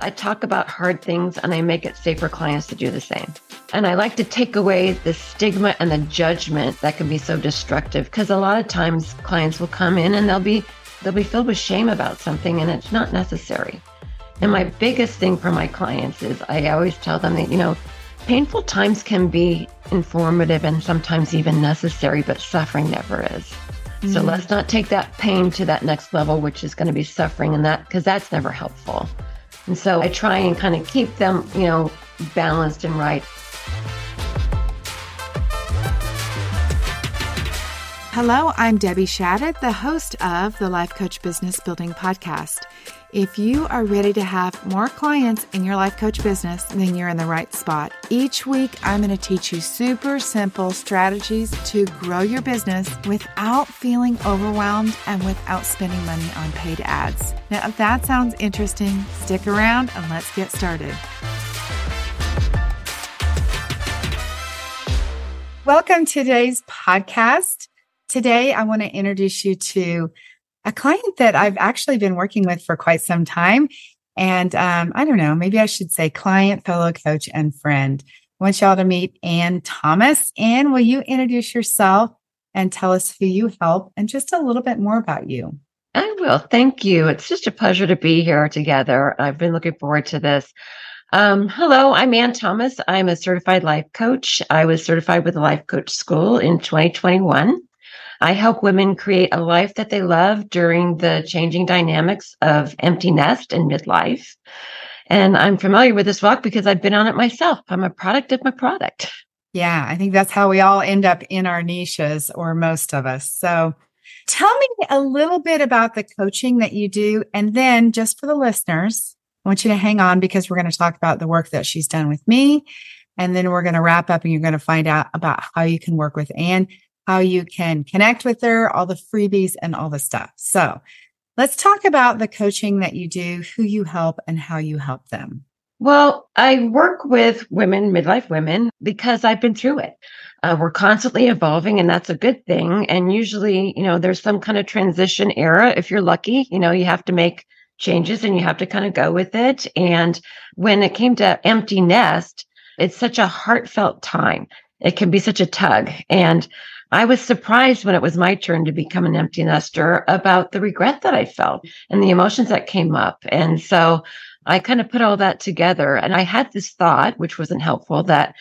I talk about hard things and I make it safe for clients to do the same. And I like to take away the stigma and the judgment that can be so destructive because a lot of times clients will come in and they'll be they'll be filled with shame about something and it's not necessary. And my biggest thing for my clients is I always tell them that, you know, painful times can be informative and sometimes even necessary, but suffering never is. Mm-hmm. So let's not take that pain to that next level, which is going to be suffering and that, because that's never helpful. And so I try and kind of keep them, you know, balanced and right. Hello, I'm Debbie Shadid, the host of the Life Coach Business Building Podcast. If you are ready to have more clients in your life coach business, then you're in the right spot. Each week, I'm going to teach you super simple strategies to grow your business without feeling overwhelmed and without spending money on paid ads. Now, if that sounds interesting, stick around and let's get started. Welcome to today's podcast. Today, I want to introduce you to a client that I've actually been working with for quite some time. And um, I don't know, maybe I should say client, fellow coach, and friend. I want y'all to meet Anne Thomas. Anne, will you introduce yourself and tell us who you help and just a little bit more about you? I will. Thank you. It's just a pleasure to be here together. I've been looking forward to this. Um, hello, I'm Anne Thomas. I'm a certified life coach. I was certified with the Life Coach School in 2021. I help women create a life that they love during the changing dynamics of empty nest and midlife. And I'm familiar with this walk because I've been on it myself. I'm a product of my product. Yeah, I think that's how we all end up in our niches, or most of us. So, tell me a little bit about the coaching that you do. And then, just for the listeners, I want you to hang on because we're going to talk about the work that she's done with me. And then we're going to wrap up and you're going to find out about how you can work with Anne how you can connect with her, all the freebies and all the stuff. So let's talk about the coaching that you do, who you help and how you help them. Well, I work with women, midlife women, because I've been through it. Uh, we're constantly evolving and that's a good thing. And usually, you know, there's some kind of transition era. If you're lucky, you know, you have to make changes and you have to kind of go with it. And when it came to empty nest, it's such a heartfelt time. It can be such a tug. And I was surprised when it was my turn to become an empty nester about the regret that I felt and the emotions that came up. And so I kind of put all that together and I had this thought, which wasn't helpful, that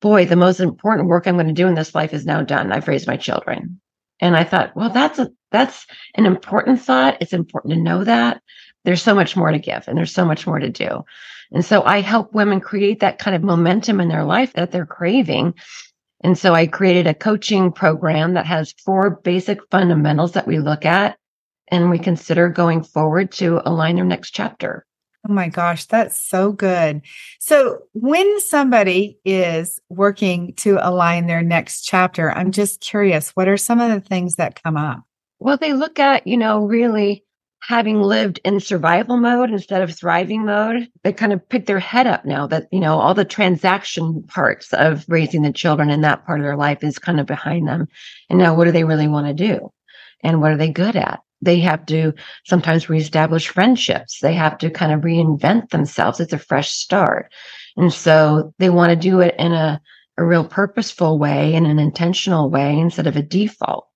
boy, the most important work I'm going to do in this life is now done. I've raised my children. And I thought, well, that's a, that's an important thought. It's important to know that there's so much more to give and there's so much more to do. And so I help women create that kind of momentum in their life that they're craving and so I created a coaching program that has four basic fundamentals that we look at and we consider going forward to align their next chapter. Oh my gosh, that's so good. So, when somebody is working to align their next chapter, I'm just curious, what are some of the things that come up? Well, they look at, you know, really having lived in survival mode instead of thriving mode, they kind of pick their head up now that, you know, all the transaction parts of raising the children in that part of their life is kind of behind them. And now what do they really want to do? And what are they good at? They have to sometimes reestablish friendships. They have to kind of reinvent themselves. It's a fresh start. And so they want to do it in a a real purposeful way and an intentional way instead of a default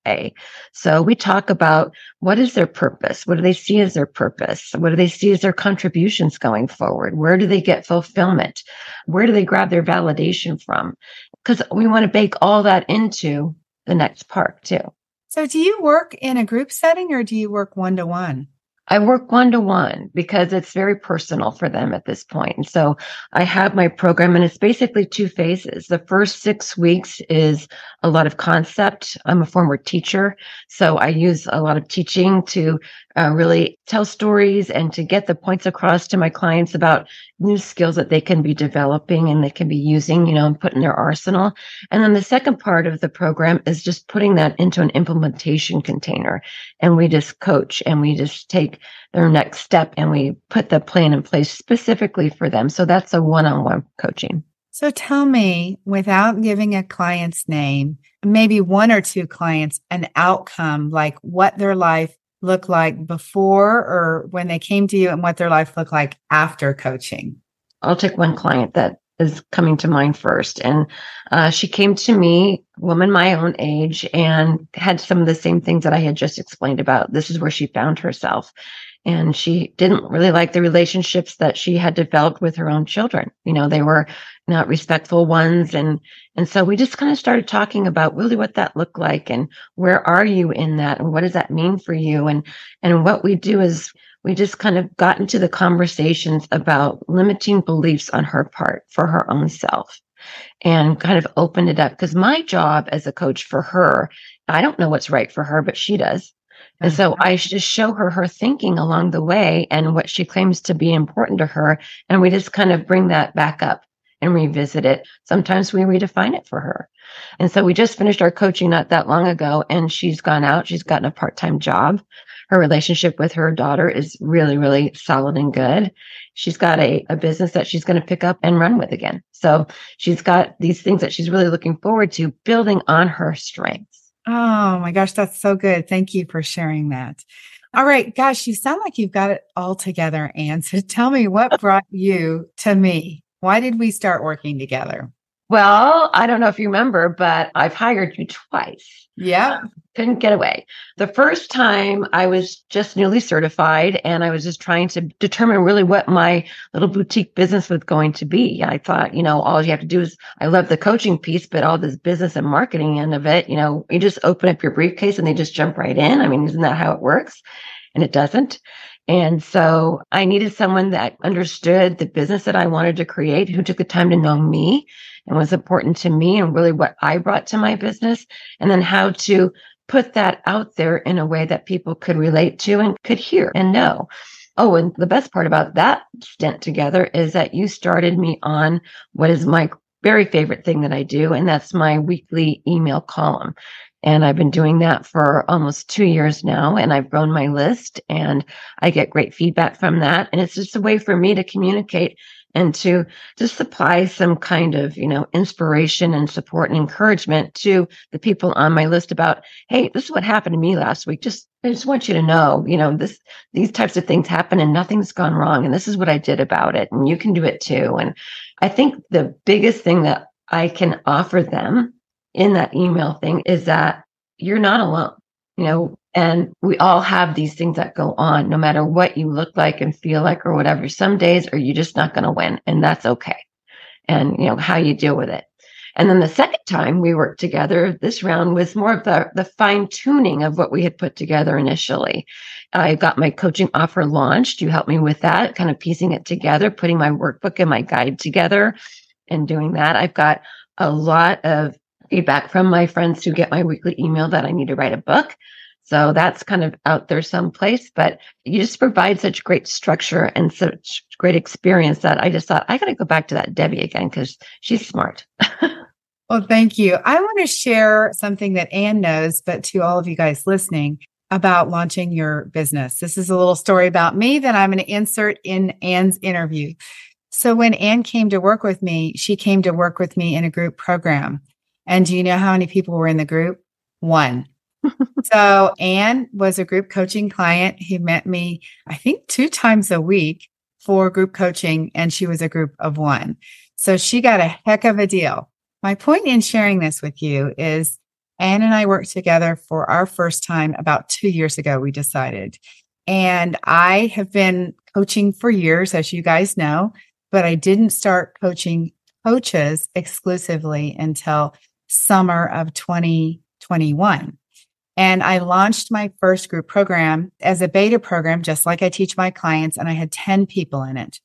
So we talk about what is their purpose? What do they see as their purpose? What do they see as their contributions going forward? Where do they get fulfillment? Where do they grab their validation from? Because we want to bake all that into the next part too. So do you work in a group setting or do you work one to one? I work one to one because it's very personal for them at this point. And so I have my program and it's basically two phases. The first six weeks is a lot of concept. I'm a former teacher, so I use a lot of teaching to uh, really tell stories and to get the points across to my clients about new skills that they can be developing and they can be using, you know, and put in their arsenal. And then the second part of the program is just putting that into an implementation container. And we just coach and we just take their next step and we put the plan in place specifically for them. So that's a one on one coaching. So tell me, without giving a client's name, maybe one or two clients, an outcome like what their life look like before or when they came to you and what their life looked like after coaching? I'll take one client that is coming to mind first. And uh, she came to me, woman my own age, and had some of the same things that I had just explained about. This is where she found herself. And she didn't really like the relationships that she had developed with her own children. You know, they were not respectful ones. And, and so we just kind of started talking about really what that looked like and where are you in that? And what does that mean for you? And, and what we do is we just kind of got into the conversations about limiting beliefs on her part for her own self and kind of opened it up because my job as a coach for her, I don't know what's right for her, but she does. And so mm-hmm. I just show her her thinking along the way and what she claims to be important to her. And we just kind of bring that back up and revisit it. Sometimes we redefine it for her. And so we just finished our coaching not that long ago and she's gone out. She's gotten a part-time job her relationship with her daughter is really, really solid and good. She's got a, a business that she's going to pick up and run with again. So she's got these things that she's really looking forward to building on her strengths. Oh my gosh, that's so good. Thank you for sharing that. All right, gosh, you sound like you've got it all together, Anne. So tell me what brought you to me? Why did we start working together? Well, I don't know if you remember, but I've hired you twice. Yeah. Couldn't get away. The first time I was just newly certified and I was just trying to determine really what my little boutique business was going to be. I thought, you know, all you have to do is I love the coaching piece, but all this business and marketing end of it, you know, you just open up your briefcase and they just jump right in. I mean, isn't that how it works? And it doesn't. And so I needed someone that understood the business that I wanted to create, who took the time to know me and was important to me and really what I brought to my business. And then how to put that out there in a way that people could relate to and could hear and know. Oh, and the best part about that stint together is that you started me on what is my very favorite thing that I do, and that's my weekly email column. And I've been doing that for almost two years now. And I've grown my list and I get great feedback from that. And it's just a way for me to communicate and to just supply some kind of, you know, inspiration and support and encouragement to the people on my list about, Hey, this is what happened to me last week. Just, I just want you to know, you know, this, these types of things happen and nothing's gone wrong. And this is what I did about it. And you can do it too. And I think the biggest thing that I can offer them in that email thing is that you're not alone, you know, and we all have these things that go on no matter what you look like and feel like or whatever. Some days are you just not going to win and that's okay. And, you know, how you deal with it. And then the second time we worked together, this round was more of the, the fine tuning of what we had put together initially. I got my coaching offer launched. You helped me with that, kind of piecing it together, putting my workbook and my guide together and doing that. I've got a lot of feedback from my friends who get my weekly email that I need to write a book. So that's kind of out there someplace, but you just provide such great structure and such great experience that I just thought I got to go back to that Debbie again because she's smart. well, thank you. I want to share something that Anne knows, but to all of you guys listening about launching your business. This is a little story about me that I'm going to insert in Anne's interview. So when Anne came to work with me, she came to work with me in a group program. And do you know how many people were in the group? One. So Anne was a group coaching client who met me, I think, two times a week for group coaching, and she was a group of one. So she got a heck of a deal. My point in sharing this with you is Anne and I worked together for our first time about two years ago, we decided. And I have been coaching for years, as you guys know, but I didn't start coaching coaches exclusively until summer of 2021. And I launched my first group program as a beta program, just like I teach my clients, and I had 10 people in it.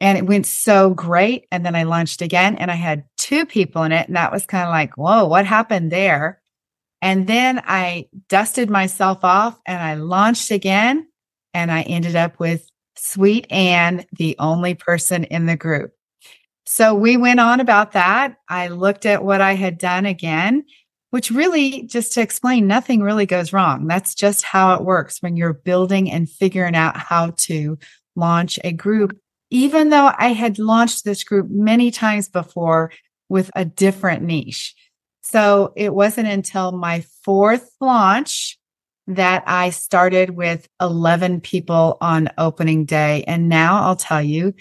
And it went so great. And then I launched again and I had two people in it. And that was kind of like, whoa, what happened there? And then I dusted myself off and I launched again. And I ended up with Sweet Anne, the only person in the group. So we went on about that. I looked at what I had done again, which really, just to explain, nothing really goes wrong. That's just how it works when you're building and figuring out how to launch a group. Even though I had launched this group many times before with a different niche. So it wasn't until my fourth launch that I started with 11 people on opening day. And now I'll tell you,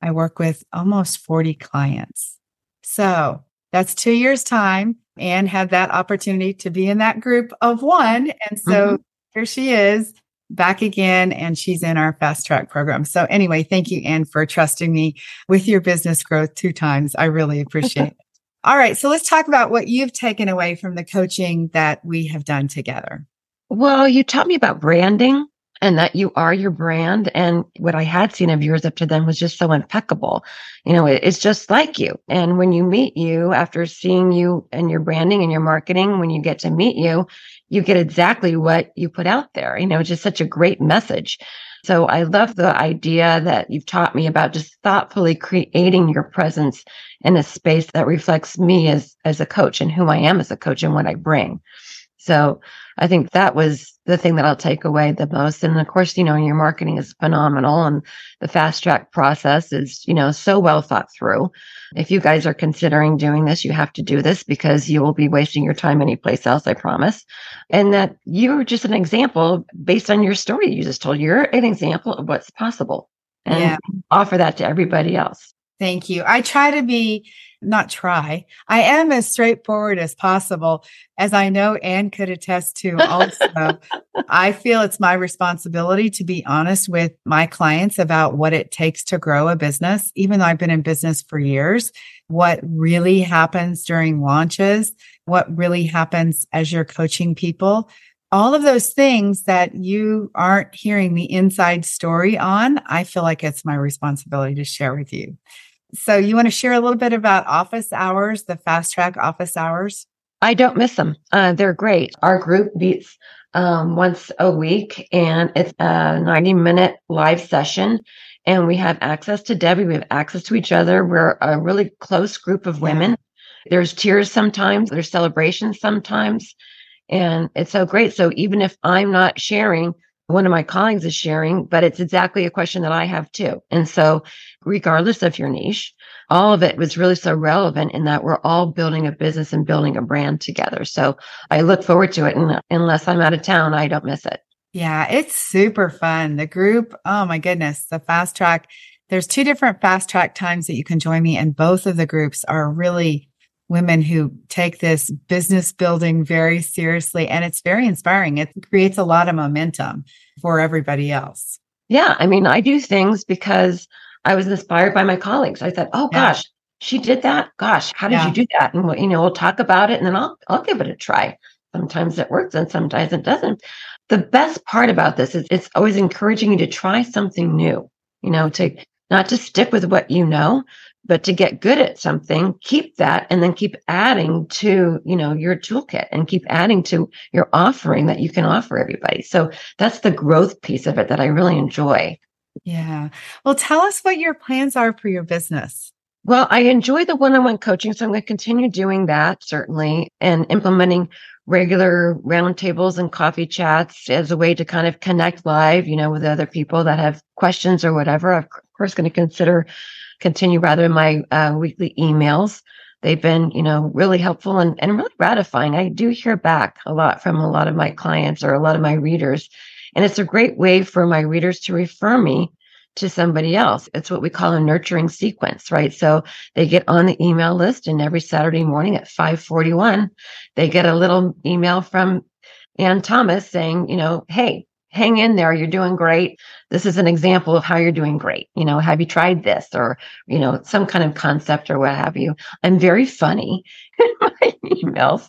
I work with almost 40 clients. So that's two years time and had that opportunity to be in that group of one. And so mm-hmm. here she is back again and she's in our fast track program. So anyway, thank you, Anne, for trusting me with your business growth two times. I really appreciate it. All right. So let's talk about what you've taken away from the coaching that we have done together. Well, you taught me about branding and that you are your brand. And what I had seen of yours up to then was just so impeccable. You know, it, it's just like you. And when you meet you after seeing you and your branding and your marketing, when you get to meet you, you get exactly what you put out there. You know, it's just such a great message. So I love the idea that you've taught me about just thoughtfully creating your presence in a space that reflects me as, as a coach and who I am as a coach and what I bring. So I think that was the thing that I'll take away the most. And of course, you know, your marketing is phenomenal and the fast track process is, you know, so well thought through. If you guys are considering doing this, you have to do this because you will be wasting your time anyplace else, I promise. And that you're just an example based on your story you just told. You're an example of what's possible and yeah. offer that to everybody else. Thank you. I try to be not try. I am as straightforward as possible, as I know Anne could attest to also. I feel it's my responsibility to be honest with my clients about what it takes to grow a business, even though I've been in business for years, what really happens during launches, what really happens as you're coaching people. All of those things that you aren't hearing the inside story on, I feel like it's my responsibility to share with you. So, you want to share a little bit about office hours, the fast track office hours? I don't miss them. Uh, they're great. Our group meets um, once a week and it's a 90 minute live session. And we have access to Debbie. We have access to each other. We're a really close group of women. There's tears sometimes, there's celebrations sometimes. And it's so great. So even if I'm not sharing, one of my colleagues is sharing, but it's exactly a question that I have too. And so, regardless of your niche, all of it was really so relevant in that we're all building a business and building a brand together. So I look forward to it. And unless I'm out of town, I don't miss it. Yeah, it's super fun. The group, oh my goodness, the fast track. There's two different fast track times that you can join me, and both of the groups are really women who take this business building very seriously and it's very inspiring. It creates a lot of momentum for everybody else. Yeah. I mean, I do things because I was inspired by my colleagues. I thought, oh gosh, yeah. she did that. Gosh, how did yeah. you do that? And you know, we'll talk about it and then I'll I'll give it a try. Sometimes it works and sometimes it doesn't. The best part about this is it's always encouraging you to try something new, you know, to not to stick with what you know, but to get good at something keep that and then keep adding to you know your toolkit and keep adding to your offering that you can offer everybody. So that's the growth piece of it that i really enjoy. Yeah. Well tell us what your plans are for your business. Well i enjoy the one-on-one coaching so i'm going to continue doing that certainly and implementing regular roundtables and coffee chats as a way to kind of connect live you know with other people that have questions or whatever. I'm of course going to consider continue rather my uh, weekly emails. They've been, you know, really helpful and, and really gratifying. I do hear back a lot from a lot of my clients or a lot of my readers. And it's a great way for my readers to refer me to somebody else. It's what we call a nurturing sequence, right? So they get on the email list and every Saturday morning at 541, they get a little email from Anne Thomas saying, you know, hey, hang in there. You're doing great. This is an example of how you're doing great. You know, have you tried this or, you know, some kind of concept or what have you? I'm very funny in my emails.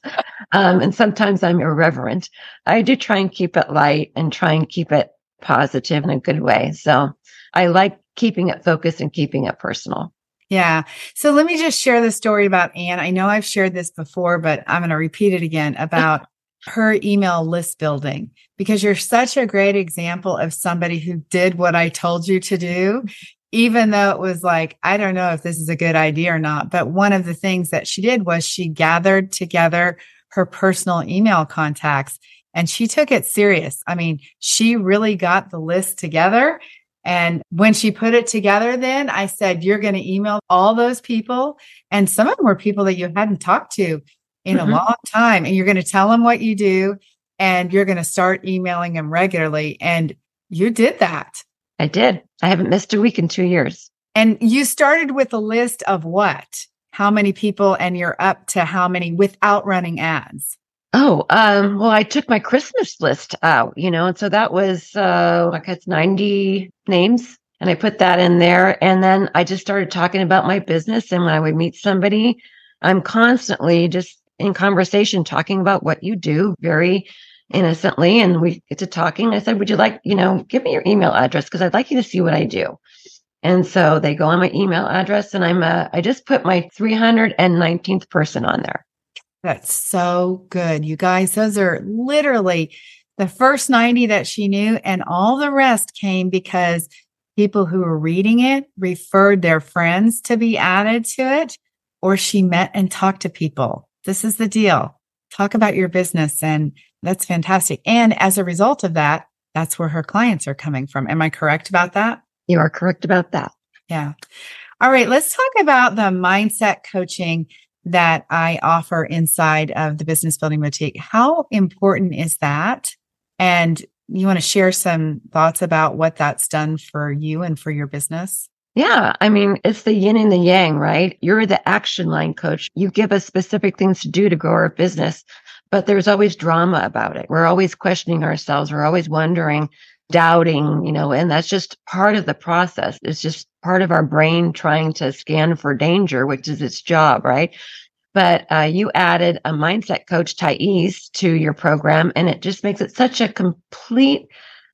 Um, and sometimes I'm irreverent. I do try and keep it light and try and keep it positive in a good way. So I like keeping it focused and keeping it personal. Yeah. So let me just share the story about Anne. I know I've shared this before, but I'm going to repeat it again about her email list building because you're such a great example of somebody who did what I told you to do, even though it was like, I don't know if this is a good idea or not. But one of the things that she did was she gathered together her personal email contacts and she took it serious. I mean, she really got the list together. And when she put it together, then I said, You're going to email all those people. And some of them were people that you hadn't talked to in mm-hmm. a long time and you're going to tell them what you do and you're going to start emailing them regularly. And you did that. I did. I haven't missed a week in two years. And you started with a list of what? How many people, and you're up to how many without running ads? Oh, um, well, I took my Christmas list out, you know, and so that was uh like it's 90 names. And I put that in there. And then I just started talking about my business. And when I would meet somebody, I'm constantly just in conversation talking about what you do very innocently. And we get to talking. I said, Would you like, you know, give me your email address because I'd like you to see what I do. And so they go on my email address and I'm uh, I just put my 319th person on there. That's so good. You guys, those are literally the first 90 that she knew, and all the rest came because people who were reading it referred their friends to be added to it, or she met and talked to people. This is the deal. Talk about your business, and that's fantastic. And as a result of that, that's where her clients are coming from. Am I correct about that? You are correct about that. Yeah. All right. Let's talk about the mindset coaching that I offer inside of the Business Building Boutique. How important is that? And you want to share some thoughts about what that's done for you and for your business? Yeah. I mean, it's the yin and the yang, right? You're the action line coach. You give us specific things to do to grow our business, but there's always drama about it. We're always questioning ourselves. We're always wondering, doubting, you know, and that's just part of the process. It's just part of our brain trying to scan for danger, which is its job, right? But uh, you added a mindset coach, Thais, to your program, and it just makes it such a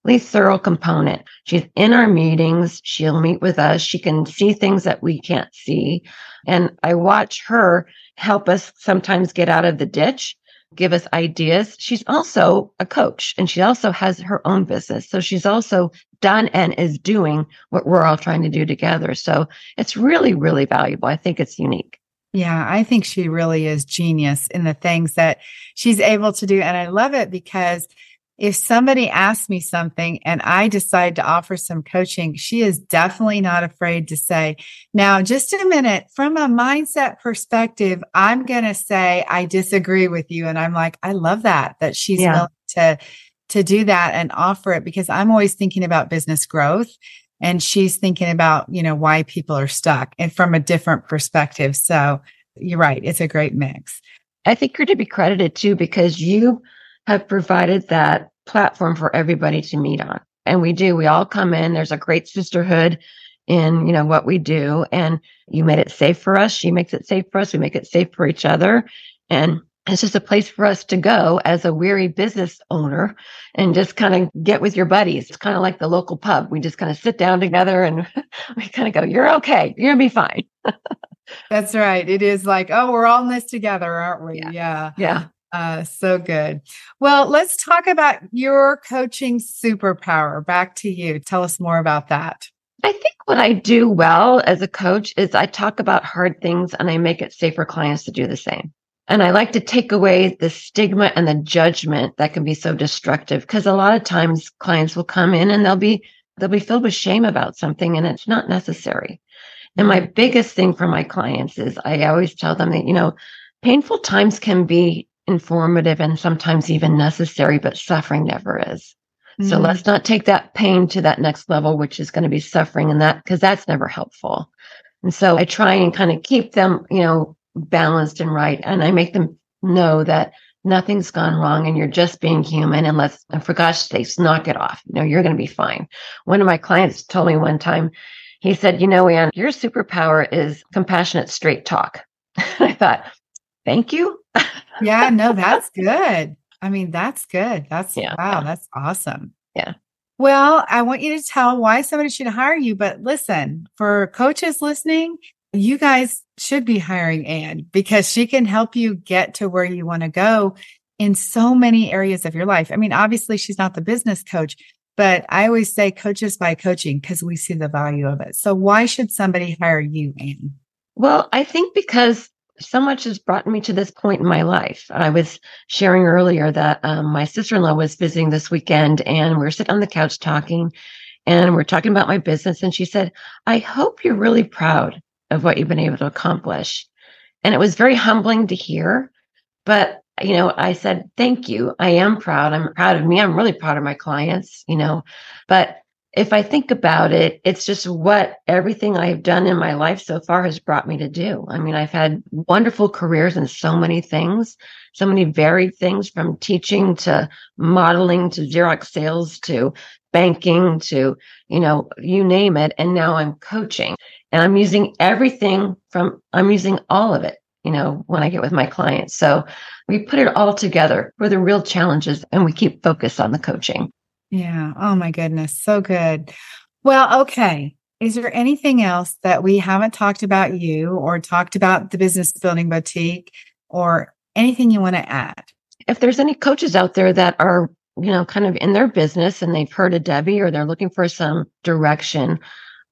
completely thorough component. She's in our meetings. She'll meet with us. She can see things that we can't see. And I watch her help us sometimes get out of the ditch give us ideas. She's also a coach and she also has her own business. So she's also done and is doing what we're all trying to do together. So it's really, really valuable. I think it's unique. Yeah, I think she really is genius in the things that she's able to do. And I love it because if somebody asks me something and I decide to offer some coaching, she is definitely not afraid to say, now, just a minute, from a mindset perspective, I'm going to say, I disagree with you. And I'm like, I love that, that she's yeah. willing to, to do that and offer it because I'm always thinking about business growth and she's thinking about, you know, why people are stuck and from a different perspective. So you're right. It's a great mix. I think you're to be credited too because you have provided that platform for everybody to meet on. And we do. We all come in. There's a great sisterhood in, you know, what we do. And you made it safe for us. She makes it safe for us. We make it safe for each other. And it's just a place for us to go as a weary business owner and just kind of get with your buddies. It's kind of like the local pub. We just kind of sit down together and we kind of go, You're okay. You're going to be fine. That's right. It is like, Oh, we're all in this together, aren't we? Yeah. Yeah. yeah. Uh, so good. Well, let's talk about your coaching superpower. Back to you. Tell us more about that. I think what I do well as a coach is I talk about hard things and I make it safe for clients to do the same. And I like to take away the stigma and the judgment that can be so destructive because a lot of times clients will come in and they'll be they'll be filled with shame about something and it's not necessary. And my mm-hmm. biggest thing for my clients is I always tell them that, you know, painful times can be informative and sometimes even necessary, but suffering never is. Mm-hmm. So let's not take that pain to that next level, which is going to be suffering and that, because that's never helpful. And so I try and kind of keep them, you know, balanced and right. And I make them know that nothing's gone wrong and you're just being human. And let's, and for gosh sakes, knock it off. You know, you're going to be fine. One of my clients told me one time, he said, you know, anne your superpower is compassionate, straight talk. I thought, thank you. yeah, no, that's good. I mean, that's good. That's yeah. wow, that's awesome. Yeah. Well, I want you to tell why somebody should hire you, but listen, for coaches listening, you guys should be hiring Anne because she can help you get to where you want to go in so many areas of your life. I mean, obviously she's not the business coach, but I always say coaches by coaching because we see the value of it. So why should somebody hire you, Anne? Well, I think because so much has brought me to this point in my life. I was sharing earlier that um, my sister in law was visiting this weekend and we are sitting on the couch talking and we're talking about my business. And she said, I hope you're really proud of what you've been able to accomplish. And it was very humbling to hear. But you know, I said, thank you. I am proud. I'm proud of me. I'm really proud of my clients, you know, but if I think about it, it's just what everything I've done in my life so far has brought me to do. I mean, I've had wonderful careers in so many things, so many varied things from teaching to modeling to Xerox sales to banking to, you know, you name it. And now I'm coaching and I'm using everything from, I'm using all of it, you know, when I get with my clients. So we put it all together for the real challenges and we keep focused on the coaching. Yeah. Oh my goodness. So good. Well, okay. Is there anything else that we haven't talked about you or talked about the business building boutique or anything you want to add? If there's any coaches out there that are, you know, kind of in their business and they've heard of Debbie or they're looking for some direction,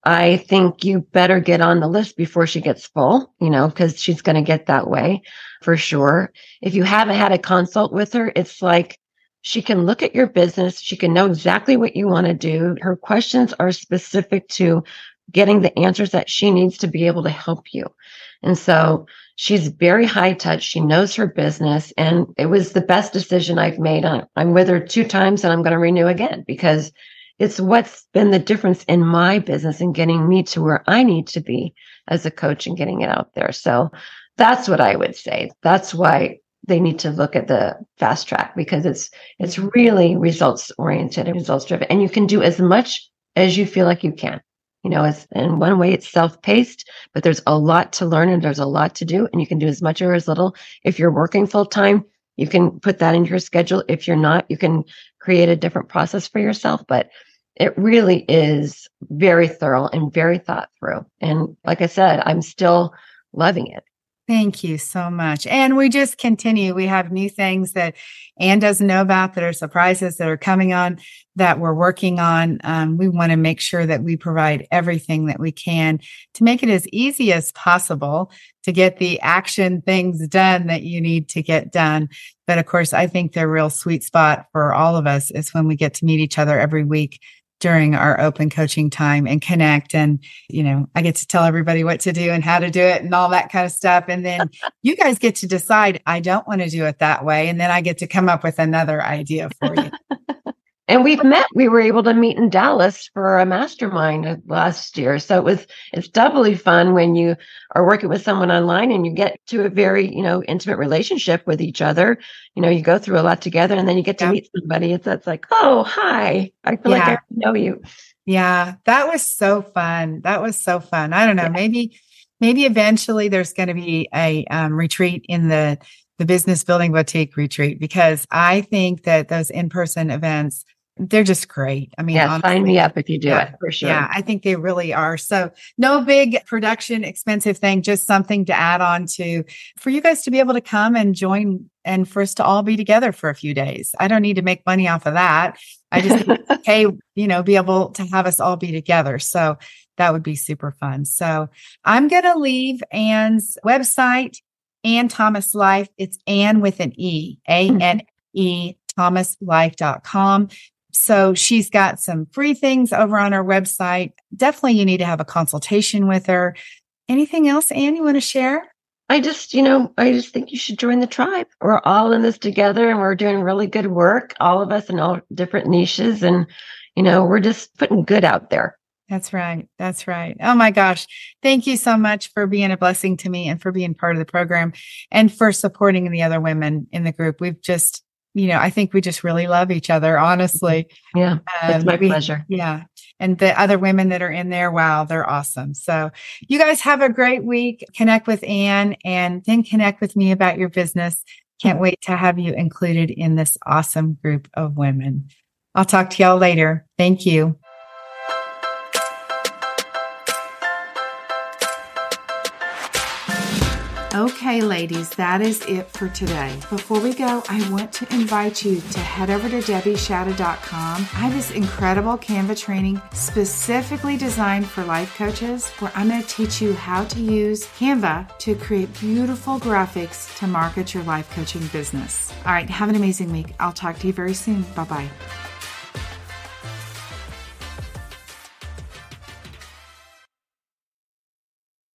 I think you better get on the list before she gets full, you know, because she's going to get that way for sure. If you haven't had a consult with her, it's like she can look at your business. She can know exactly what you want to do. Her questions are specific to getting the answers that she needs to be able to help you. And so she's very high touch. She knows her business and it was the best decision I've made. I'm with her two times and I'm going to renew again because it's what's been the difference in my business and getting me to where I need to be as a coach and getting it out there. So that's what I would say. That's why they need to look at the fast track because it's it's really results oriented and results driven. And you can do as much as you feel like you can you know it's in one way it's self-paced but there's a lot to learn and there's a lot to do. And you can do as much or as little. If you're working full time you can put that in your schedule. If you're not you can create a different process for yourself but it really is very thorough and very thought through. And like i said i'm still loving it Thank you so much. And we just continue. We have new things that Anne doesn't know about that are surprises that are coming on that we're working on. Um, we want to make sure that we provide everything that we can to make it as easy as possible to get the action things done that you need to get done. But of course, I think the real sweet spot for all of us is when we get to meet each other every week during our open coaching time and connect. And, you know, I get to tell everybody what to do and how to do it and all that kind of stuff. And then you guys get to decide, I don't want to do it that way. And then I get to come up with another idea for you. And we've met, we were able to meet in Dallas for a mastermind last year. So it was, it's doubly fun when you are working with someone online and you get to a very, you know, intimate relationship with each other. You know, you go through a lot together and then you get to yeah. meet somebody. It's, that's like, oh, hi, I feel yeah. like I know you. Yeah, that was so fun. That was so fun. I don't know, yeah. maybe, maybe eventually there's going to be a um, retreat in the, the business building boutique retreat because I think that those in-person events they're just great. I mean, yeah, honestly, sign me up if you do yeah, it for sure. Yeah, I think they really are. So, no big production expensive thing, just something to add on to for you guys to be able to come and join and for us to all be together for a few days. I don't need to make money off of that. I just, hey, you know, be able to have us all be together. So, that would be super fun. So, I'm going to leave Anne's website, Anne Thomas Life. It's Anne with an E, A N E thomaslife.com. So she's got some free things over on her website. Definitely you need to have a consultation with her. Anything else, Anne, you want to share? I just, you know, I just think you should join the tribe. We're all in this together and we're doing really good work, all of us in all different niches. And, you know, we're just putting good out there. That's right. That's right. Oh my gosh. Thank you so much for being a blessing to me and for being part of the program and for supporting the other women in the group. We've just, you know, I think we just really love each other, honestly. Yeah. Um, it's my we, pleasure. Yeah. And the other women that are in there, wow, they're awesome. So you guys have a great week. Connect with Anne and then connect with me about your business. Can't wait to have you included in this awesome group of women. I'll talk to y'all later. Thank you. Okay, ladies, that is it for today. Before we go, I want to invite you to head over to debbieshadid.com. I have this incredible Canva training specifically designed for life coaches where I'm going to teach you how to use Canva to create beautiful graphics to market your life coaching business. All right, have an amazing week. I'll talk to you very soon. Bye bye.